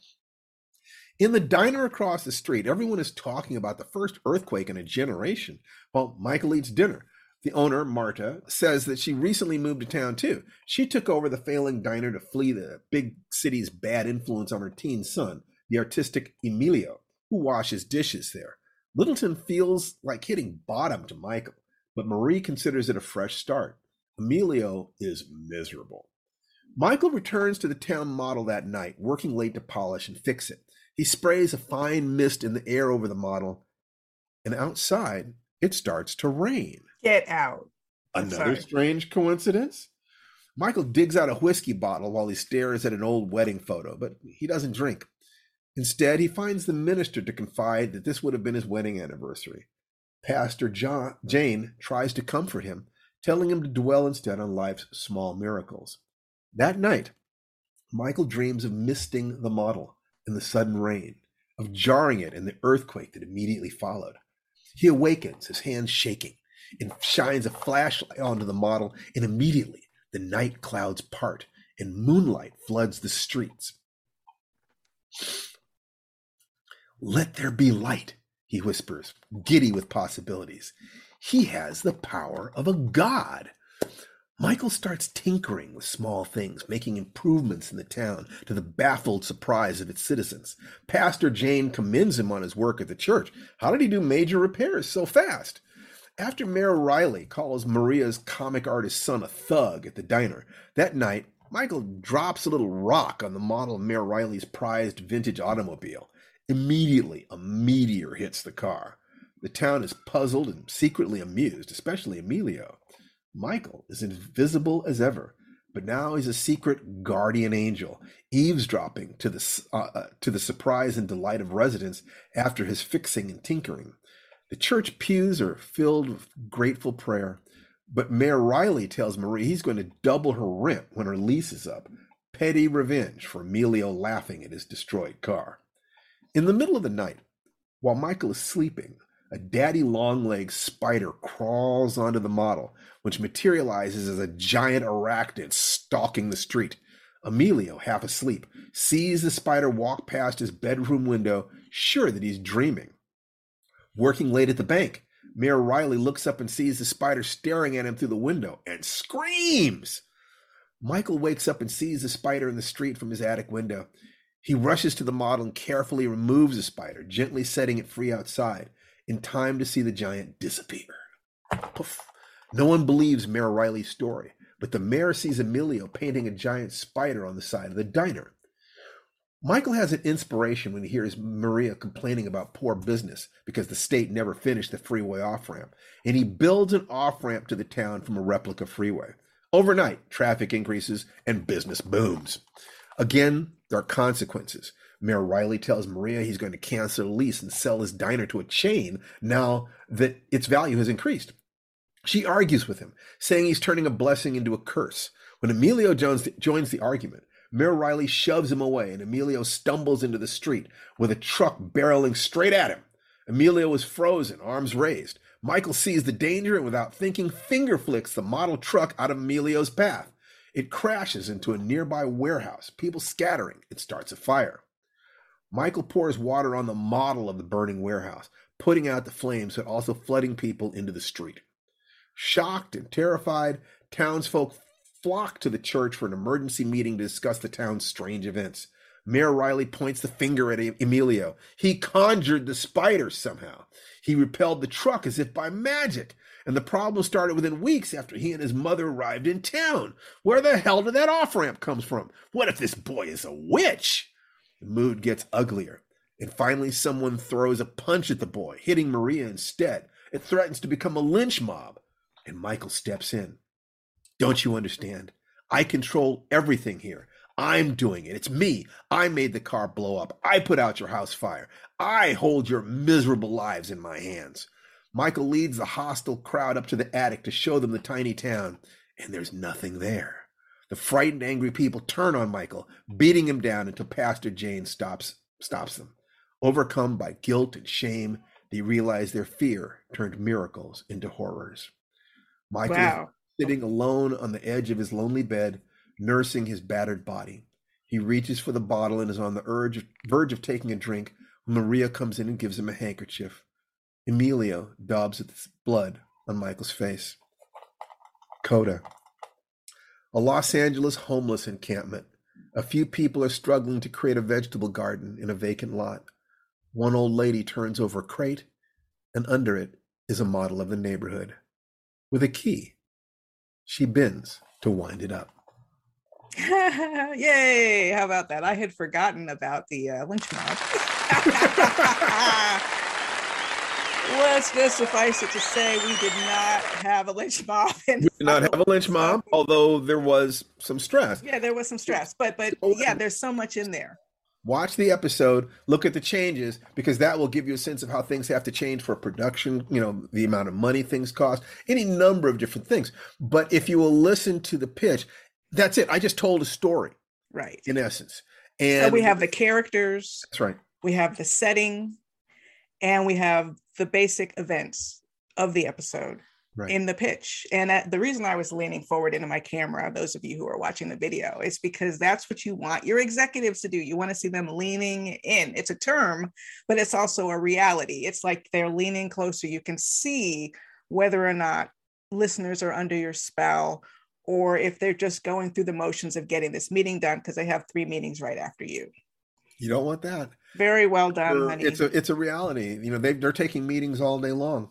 In the diner across the street, everyone is talking about the first earthquake in a generation while Michael eats dinner. The owner, Marta, says that she recently moved to town too. She took over the failing diner to flee the big city's bad influence on her teen son, the artistic Emilio, who washes dishes there. Littleton feels like hitting bottom to Michael, but Marie considers it a fresh start. Emilio is miserable. Michael returns to the town model that night, working late to polish and fix it. He sprays a fine mist in the air over the model, and outside it starts to rain. Get out. Another strange coincidence. Michael digs out a whiskey bottle while he stares at an old wedding photo, but he doesn't drink. Instead, he finds the minister to confide that this would have been his wedding anniversary. Pastor John, Jane tries to comfort him, telling him to dwell instead on life's small miracles. That night, Michael dreams of misting the model in the sudden rain, of jarring it in the earthquake that immediately followed. He awakens, his hands shaking, and shines a flashlight onto the model, and immediately the night clouds part and moonlight floods the streets. Let there be light, he whispers, giddy with possibilities. He has the power of a god. Michael starts tinkering with small things, making improvements in the town to the baffled surprise of its citizens. Pastor Jane commends him on his work at the church. How did he do major repairs so fast? After Mayor Riley calls Maria's comic artist son a thug at the diner, that night, Michael drops a little rock on the model of Mayor Riley's prized vintage automobile. Immediately, a meteor hits the car. The town is puzzled and secretly amused, especially Emilio. Michael is invisible as ever, but now he's a secret guardian angel, eavesdropping to the, uh, uh, to the surprise and delight of residents after his fixing and tinkering. The church pews are filled with grateful prayer, but Mayor Riley tells Marie he's going to double her rent when her lease is up. Petty revenge for Emilio laughing at his destroyed car. In the middle of the night, while Michael is sleeping, a daddy long-legged spider crawls onto the model, which materializes as a giant arachnid stalking the street. Emilio, half asleep, sees the spider walk past his bedroom window, sure that he's dreaming. Working late at the bank, Mayor Riley looks up and sees the spider staring at him through the window and screams. Michael wakes up and sees the spider in the street from his attic window. He rushes to the model and carefully removes the spider, gently setting it free outside, in time to see the giant disappear. Poof. No one believes Mayor Riley's story, but the mayor sees Emilio painting a giant spider on the side of the diner. Michael has an inspiration when he hears Maria complaining about poor business because the state never finished the freeway off ramp, and he builds an off ramp to the town from a replica freeway. Overnight, traffic increases and business booms. Again, there are consequences. Mayor Riley tells Maria he's going to cancel the lease and sell his diner to a chain now that its value has increased. She argues with him, saying he's turning a blessing into a curse. When Emilio the, joins the argument, Mayor Riley shoves him away, and Emilio stumbles into the street with a truck barreling straight at him. Emilio is frozen, arms raised. Michael sees the danger and, without thinking, finger flicks the model truck out of Emilio's path. It crashes into a nearby warehouse, people scattering. It starts a fire. Michael pours water on the model of the burning warehouse, putting out the flames but also flooding people into the street. Shocked and terrified, townsfolk flock to the church for an emergency meeting to discuss the town's strange events. Mayor Riley points the finger at Emilio. He conjured the spider somehow. He repelled the truck as if by magic. And the problem started within weeks after he and his mother arrived in town. Where the hell did that off ramp come from? What if this boy is a witch? The mood gets uglier. And finally, someone throws a punch at the boy, hitting Maria instead. It threatens to become a lynch mob. And Michael steps in. Don't you understand? I control everything here. I'm doing it. It's me. I made the car blow up. I put out your house fire. I hold your miserable lives in my hands. Michael leads the hostile crowd up to the attic to show them the tiny town, and there's nothing there. The frightened, angry people turn on Michael, beating him down until Pastor Jane stops stops them. Overcome by guilt and shame, they realize their fear turned miracles into horrors. Michael wow. is sitting alone on the edge of his lonely bed, nursing his battered body. He reaches for the bottle and is on the urge, verge of taking a drink when Maria comes in and gives him a handkerchief. Emilio daubs its blood on Michael's face. Coda. A Los Angeles homeless encampment. A few people are struggling to create a vegetable garden in a vacant lot. One old lady turns over a crate, and under it is a model of the neighborhood. With a key, she bends to wind it up. Yay! How about that? I had forgotten about the uh, lynch mob. Let's just suffice it to say we did not have a lynch mob. we did not have a lynch mob, although there was some stress. Yeah, there was some stress, but but yeah, there's so much in there. Watch the episode, look at the changes because that will give you a sense of how things have to change for production, you know, the amount of money things cost, any number of different things. But if you will listen to the pitch, that's it. I just told a story. Right. In essence. And so we have the characters. That's right. We have the setting and we have the basic events of the episode right. in the pitch. And the reason I was leaning forward into my camera, those of you who are watching the video, is because that's what you want your executives to do. You want to see them leaning in. It's a term, but it's also a reality. It's like they're leaning closer. You can see whether or not listeners are under your spell or if they're just going through the motions of getting this meeting done because they have three meetings right after you. You don't want that. Very well done, honey. It's a it's a reality. You know, they they're taking meetings all day long.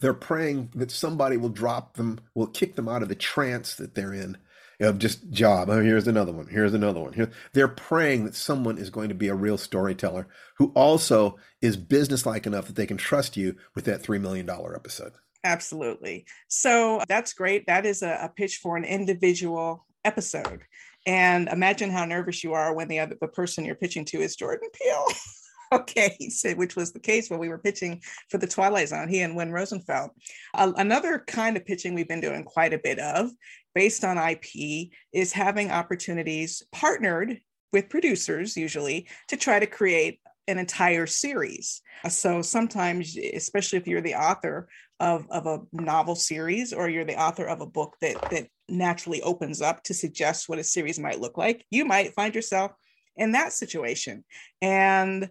They're praying that somebody will drop them, will kick them out of the trance that they're in of just job. Oh, here's another one. Here's another one. Here, they're praying that someone is going to be a real storyteller who also is businesslike enough that they can trust you with that three million dollar episode. Absolutely. So that's great. That is a, a pitch for an individual episode. And imagine how nervous you are when the other the person you're pitching to is Jordan Peele. okay, he said, which was the case when we were pitching for the Twilight Zone, he and Win Rosenfeld. Uh, another kind of pitching we've been doing quite a bit of, based on IP, is having opportunities partnered with producers, usually, to try to create an entire series. So sometimes, especially if you're the author of, of a novel series or you're the author of a book that, that naturally opens up to suggest what a series might look like, you might find yourself in that situation. And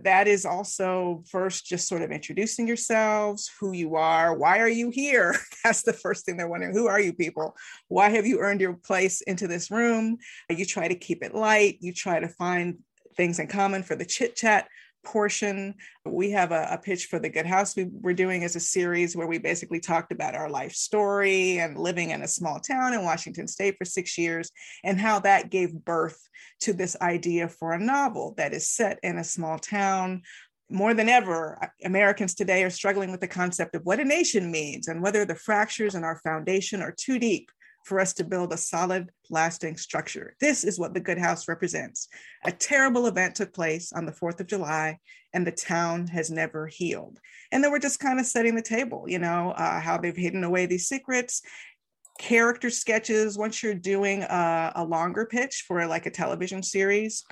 that is also first just sort of introducing yourselves, who you are, why are you here? That's the first thing they're wondering. Who are you people? Why have you earned your place into this room? You try to keep it light, you try to find things in common for the chit chat portion. We have a, a, pitch for the Good House we, we're doing as a series where we basically talked about our life story and living in a small town in Washington State for six years and how that gave birth to this idea for a novel that is set in a small town. More than ever, Americans today are struggling with the concept of what a nation means and whether the fractures in our foundation are too deep for us to build a solid, lasting structure. This is what the Good House represents. A terrible event took place on the 4th of July, and the town has never healed. And then we're just kind of setting the table, you know, uh, how they've hidden away these secrets, character sketches. Once you're doing a, a longer pitch for like a television series,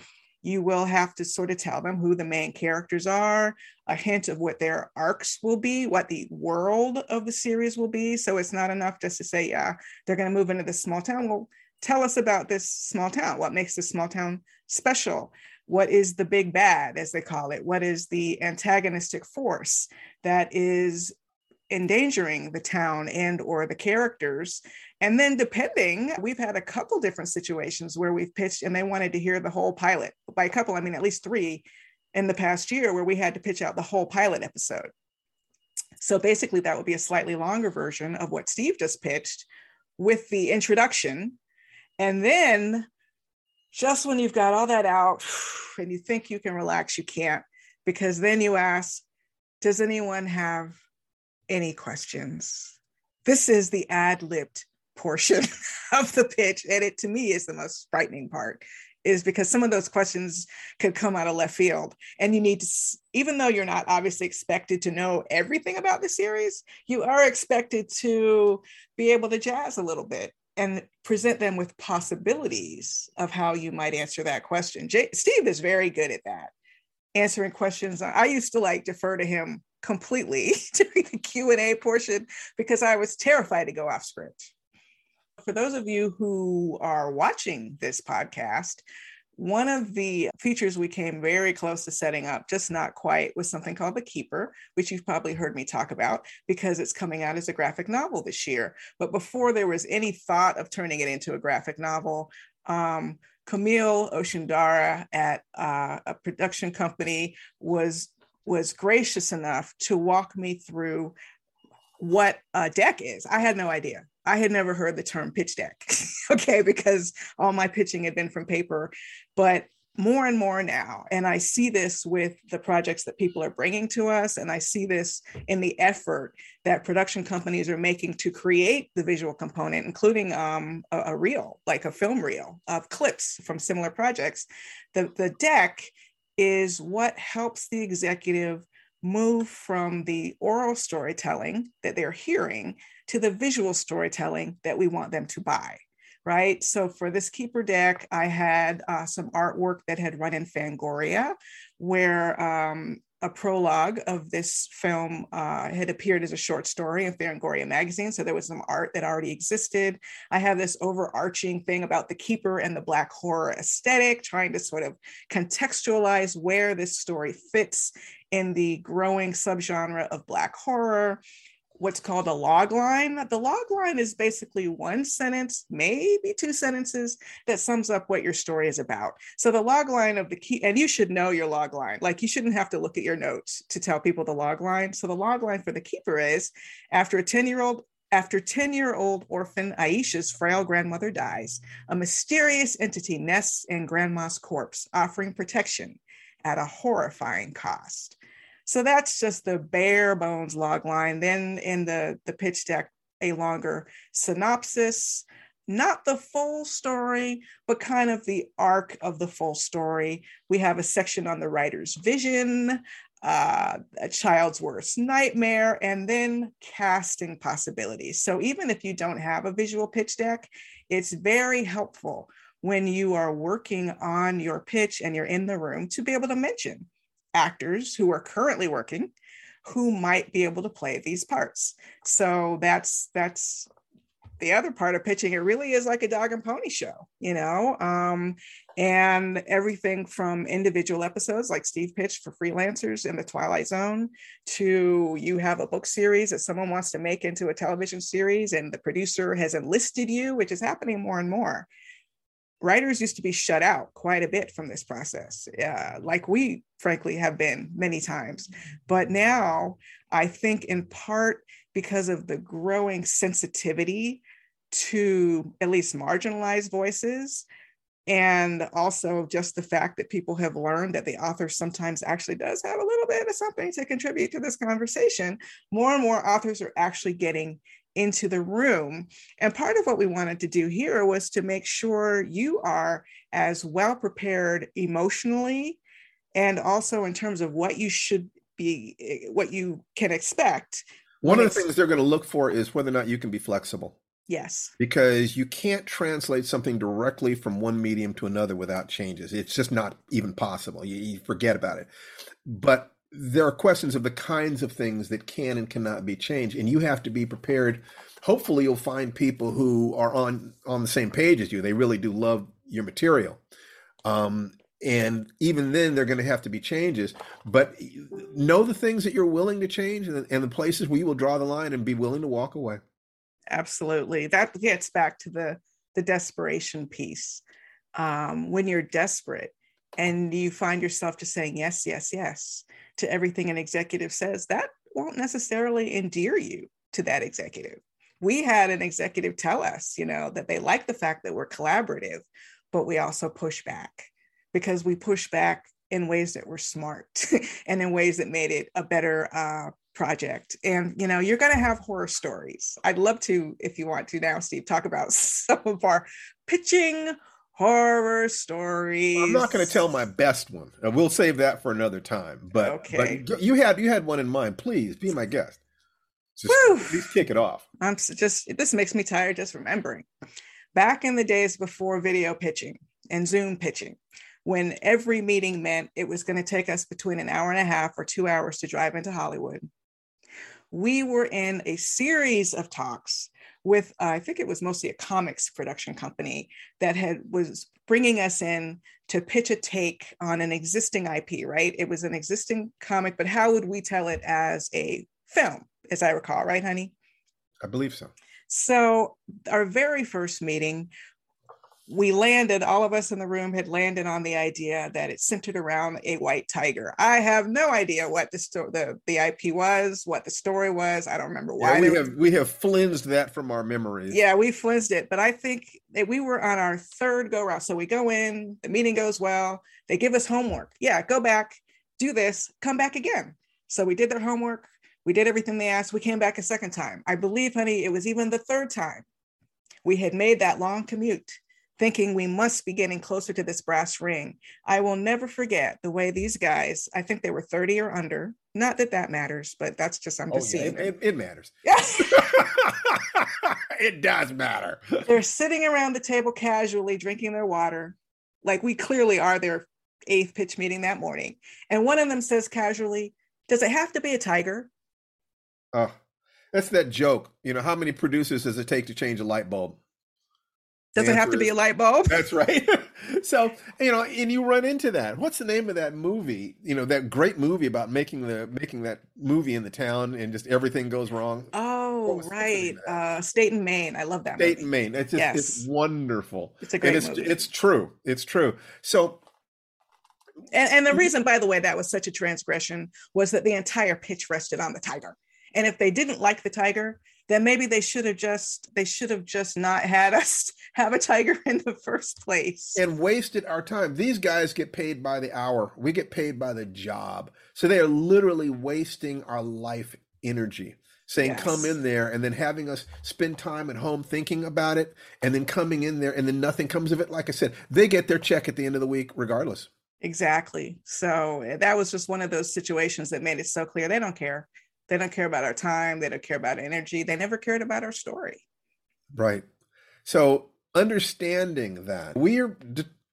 you will have to sort of tell them who the main characters are, a hint of what their arcs will be, what the world of the series will be. So it's not enough just to say, yeah, they're going to move into this small town. Well, tell us about this small town. What makes this small town special? what is the big bad as they call it what is the antagonistic force that is endangering the town and or the characters. And then depending we've had a couple different situations where we've pitched and they wanted to hear the whole pilot by a couple i mean at least three in the past year where we had to pitch out the whole pilot episode. So basically that would be a slightly longer version of what steve just pitched with the introduction. And then just when you've got all that out and you think you can relax you can't because then you ask does anyone have any questions. This is the ad libbed portion of the pitch. And it to me is the most frightening part, is because some of those questions could come out of left field. And you need to, even though you're not obviously expected to know everything about the series, you are expected to be able to jazz a little bit and present them with possibilities of how you might answer that question. Jay, Steve is very good at that, answering questions. I used to like defer to him completely during the Q&A portion because I was terrified to go off script. For those of you who are watching this podcast, one of the features we came very close to setting up, just not quite, was something called The Keeper, which you've probably heard me talk about because it's coming out as a graphic novel this year. But before there was any thought of turning it into a graphic novel, um, Camille Oshundara at uh, a production company was was gracious enough to walk me through what a deck is. I had no idea. I had never heard the term pitch deck, okay, because all my pitching had been from paper. But more and more now, and I see this with the projects that people are bringing to us, and I see this in the effort that production companies are making to create the visual component, including um, a, a reel, like a film reel of clips from similar projects. The, the deck is what helps the executive move from the oral storytelling that they're hearing to the visual storytelling that we want them to buy right? So for this keeper deck, I had uh, some artwork that had run in Fangoria, where um, a prologue of this film uh, had appeared as a short story in Fangoria magazine. So there was some art that already existed. I have this overarching thing about the keeper and the black horror aesthetic, trying to sort of contextualize where this story fits in the growing subgenre of black horror what's called a log line. The log line is basically one sentence, maybe two sentences that sums up what your story is about. So the log line of the key, and you should know your log line. Like you shouldn't have to look at your notes to tell people the log line. So the log line for the keeper is after a 10 year old after 10 year old orphan Aisha's frail grandmother dies, a mysterious entity nests in grandma's corpse, offering protection at a horrifying cost. So that's just the bare bones log line. Then in the, the pitch deck, a longer synopsis, not the full story, but kind of the arc of the full story. We have a section on the writer's vision, uh, a child's worst nightmare, and then casting possibilities. So even if you don't have a visual pitch deck, it's very helpful when you are working on your pitch and you're in the room to be able to mention actors who are currently working who might be able to play these parts. So that's that's the other part of pitching. It really is like a dog and pony show, you know. Um, and everything from individual episodes like Steve pitched for freelancers in the Twilight Zone to you have a book series that someone wants to make into a television series and the producer has enlisted you, which is happening more and more writers used to be shut out quite a bit from this process, uh, like we frankly have been many times. But now I think in part because of the growing sensitivity to at least marginalized voices, and also just the fact that people have learned that the author sometimes actually does have a little bit of something to contribute to this conversation, more and more authors are actually getting into the room. And part of what we wanted to do here was to make sure you are as well prepared emotionally and also in terms of what you should be, eh, what you can expect. One of the things they're going to look for is whether or not you can be flexible. Yes. Because you can't translate something directly from one medium to another without changes. It's just not even possible. You, you forget about it. But there are questions of the kinds of things that can and cannot be changed and you have to be prepared. Hopefully you'll find people who are on on the same page as you. They really do love your material. Um, and even then they're going to have to be changes. But know the things that you're willing to change and, and the places where you will draw the line and be willing to walk away. Absolutely. That gets back to the the desperation piece. Um, when you're desperate and you find yourself just saying yes yes yes to everything an executive says that won't necessarily endear you to that executive we had an executive tell us you know that they like the fact that we're collaborative but we also push back because we push back in ways that were smart and in ways that made it a better uh, project. And you know, you're going to have horror stories. I'd love to, if you want to now, Steve, talk about some of our pitching horror stories. I'm not going to tell my best one. We'll save that for another time. But, okay. but you had you had one in mind. Please be my guest. Just, please kick it off. I'm just this makes me tired just remembering. Back in the days before video pitching and Zoom pitching, when every meeting meant it was going to take us between an hour and a half or two hours to drive into Hollywood. We were in a series of talks with, uh, I think it was mostly a comics production company that had was bringing us in to pitch a take on an existing IP, right? It was an existing comic, but how would we tell it as a film, as I recall, right, honey? I believe so. So, our very first meeting, we landed, all of us in the room had landed on the idea that it centered around a white tiger. I have no idea what the story, the, the IP was, what the story was. I don't remember why. Yeah, we have we have flinsed that from our memories. Yeah, we flinsed it, but I think that we were on our third go round. So we go in, the meeting goes well. They give us homework. Yeah, go back, do this, come back again. So we did their homework. We did everything they asked. We came back a second time. I believe, honey, it was even the third time. We had made that long commute thinking we must be getting closer to this brass ring. I will never forget the way these guys, I think they were 30 or under. Not that that matters, but that's just, I'm oh, just oh, yeah, seeing. It, it, matters. Yes. it does matter. They're sitting around the table casually drinking their water, like we clearly are their eighth pitch meeting that morning. And one of them says casually, Does it have to be a tiger? Oh, that's that joke. You know, how many producers does it take to change a light bulb? Does it have to be a light bulb? That's right. so, you know, and you run into that. What's the name of that movie? You know, that great movie about making the making that movie in the town and just everything goes wrong. Oh, right. Uh State and Main. I love that State movie. and Main. It's just, yes. it's wonderful. It's a great and it's, movie. It's true. It's true. So and, and the reason, by the way, that was such a transgression was that the entire pitch rested on the tiger. And if they didn't like the tiger, then maybe they should have just they should have just not had us have a tiger in the first place. And wasted our time. These guys get paid by the hour. We get paid by the job. So they are literally wasting our life energy saying yes. come in there and then having us spend time at home thinking about it and then coming in there and then nothing comes of it. Like i said they get their check at the end of the week regardless. Exactly. So eh, that was just one of those situations that made it so clear they don't care they don't care about our time. They don't care about energy. They never cared about our story. Right. So understanding that we're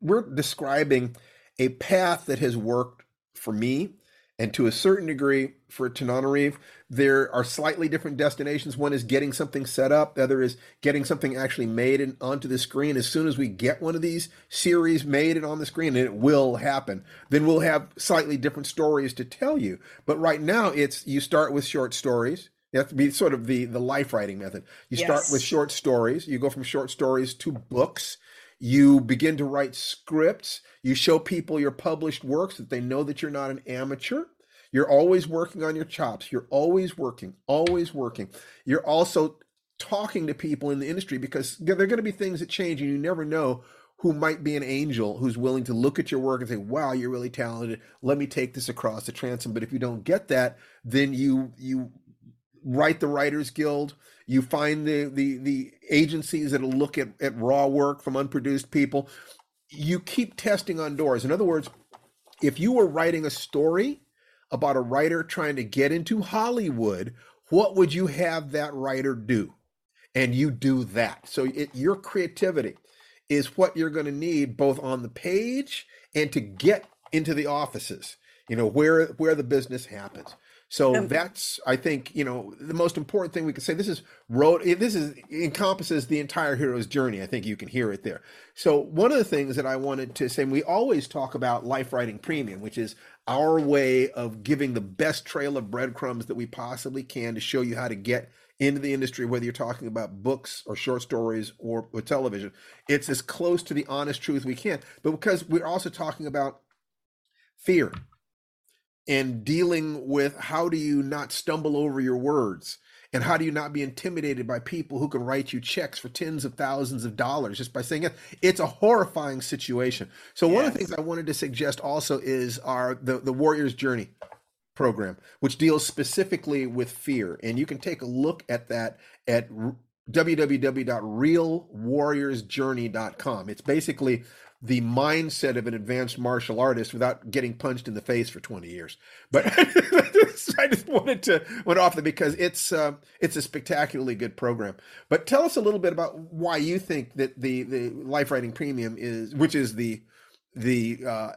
we're describing a path that has worked for me and to a certain degree for Tananarive, there are slightly different destinations. One is getting something set up, the other is getting something actually made and onto the screen. As soon as we get one of these series made and on the screen, and it will happen, then we'll have slightly different stories to tell you. But right now, it's you start with short stories. You have to be sort of the, the life writing method. You yes. start with short stories, you go from short stories to books. You begin to write scripts. You show people your published works that they know that you're not an amateur. You're always working on your chops. You're always working, always working. You're also talking to people in the industry because there are going to be things that change and you never know who might be an angel who's willing to look at your work and say, "Wow, you're really talented. Let me take this across the transom." But if you don't get that, then you you write the Writers Guild. You find the the the agencies that'll look at, at raw work from unproduced people. You keep testing on doors. In other words, if you were writing a story about a writer trying to get into Hollywood, what would you have that writer do? And you do that. So it, your creativity is what you're going to need both on the page and to get into the offices, you know, where where the business happens. So that's, I think, you know, the most important thing we can say. This is road. Eh, this is encompasses the entire hero's journey. I think you can hear it there. So one of the things that I wanted to say, we always talk about life writing premium, which is our way of giving the best trail of breadcrumbs that we possibly can to show you how to get into the industry, whether you're talking about books or short stories or, or television. It's as close to the honest truth we can. But because we're also talking about fear and dealing with how do you not stumble over your words? And how do you not be intimidated by people who can write you checks for tens of thousands of dollars just by saying it? It's a horrifying situation. So yes. one of the things i wanted to suggest also is our the, the warrior's journey program which deals specifically with fear. And you can take a look at that at www.realwarriorsjourney.com it's basically the mindset of an advanced martial artist without getting punched in the face for 20 years. But I just wanted to went off there because it's uh, it's a spectacularly good program. But tell us a little bit about why you think that the the Life Writing Premium is, which is the the uh,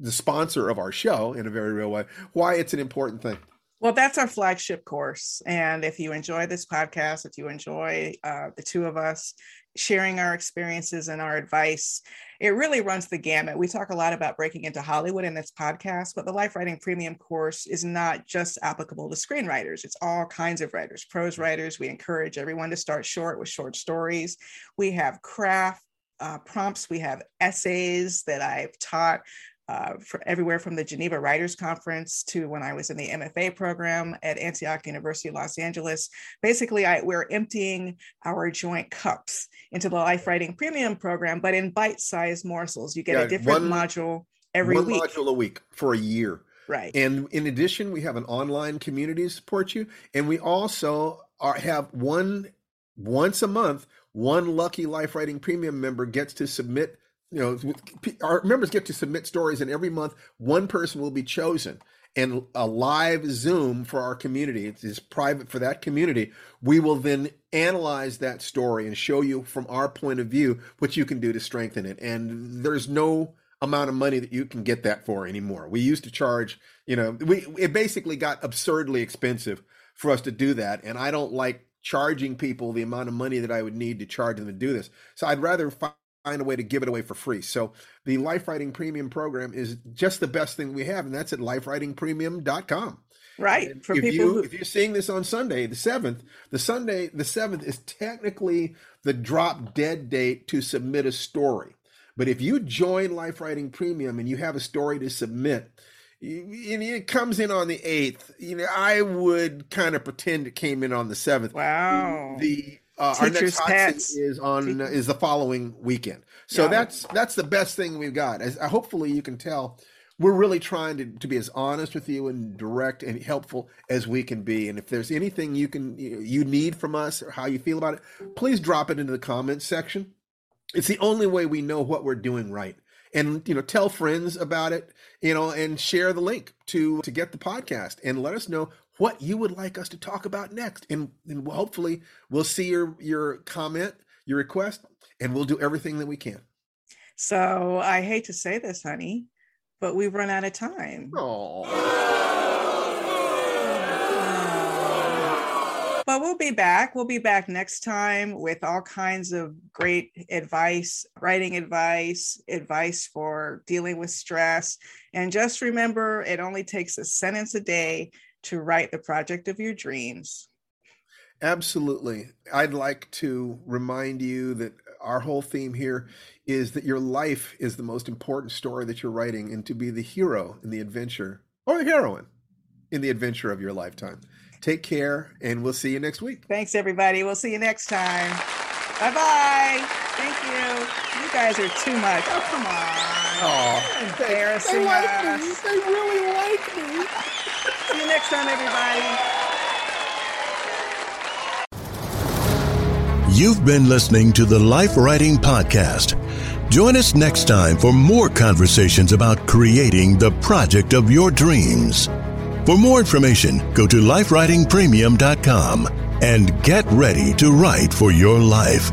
the sponsor of our show in a very real way, why it's an important thing. Well, that's our flagship course. And if you enjoy this podcast, if you enjoy uh, the two of us sharing our experiences and our advice, it really runs the gamut. We talk a lot about breaking into Hollywood in this podcast, but the Life Writing Premium course is not just applicable to screenwriters, it's all kinds of writers, prose writers. We encourage everyone to start short with short stories. We have craft uh, prompts, we have essays that I've taught uh, for everywhere from the Geneva Writers Conference to when I was in the MFA program at Antioch University, Los Angeles. Basically, I, we're emptying our joint cups into the Life Writing Premium program, but in bite-sized morsels. You get yeah, a different one, module every one week. module a week for a year. Right. And in addition, we have an online community to support you, and we also are, have one once a month. One lucky Life Writing Premium member gets to submit you know, our members get to submit stories, and every month one person will be chosen. And a live Zoom for our community. It is private for that community. We will then analyze that story and show you from our point of view what you can do to strengthen it. And there's no amount of money that you can get that for anymore. We used to charge, you know, we it basically got absurdly expensive for us to do that. And I don't like charging people the amount of money that I would need to charge them to do this. So I'd rather find find a way to give it away for free. So the Life Writing Premium program is just the best thing we have, and that's at lifewritingpremium.com. Right. For if people you, who... if you're seeing this on Sunday, the seventh, the Sunday, the seventh is technically the drop dead date to submit a story. But if you join Life Writing Premium and you have a story to submit, and it comes in on the eighth. You know, I would kind of pretend it came in on the seventh. Wow. The uh, our next hot is on uh, is the following weekend. So yeah. that's that's the best thing we've got. As uh, hopefully you can tell, we're really trying to, to be as honest with you and direct and helpful as we can be. And if there's anything you can you need from us or how you feel about it, please drop it into the comments section. It's the only way we know what we're doing right. And you know, tell friends about it, you know, and share the link to to get the podcast and let us know what you would like us to talk about next. And, and hopefully we'll see your, your comment, your request, and we'll do everything that we can. So I hate to say this, honey, but we've run out of time. But we'll be back. We'll be back next time with all kinds of great advice, writing advice, advice for dealing with stress. And just remember, it only takes a sentence a day to write the project of your dreams. Absolutely. I'd like to remind you that our whole theme here is that your life is the most important story that you're writing and to be the hero in the adventure or the heroine in the adventure of your lifetime. Take care and we'll see you next week. Thanks, everybody. We'll see you next time. Bye bye. Thank you. You guys are too much. Oh, come on. Oh, embarrassing they, they like. Me. They really like me. You next time, everybody. You've been listening to the Life Writing Podcast. Join us next time for more conversations about creating the project of your dreams. For more information, go to lifewritingpremium.com and get ready to write for your life.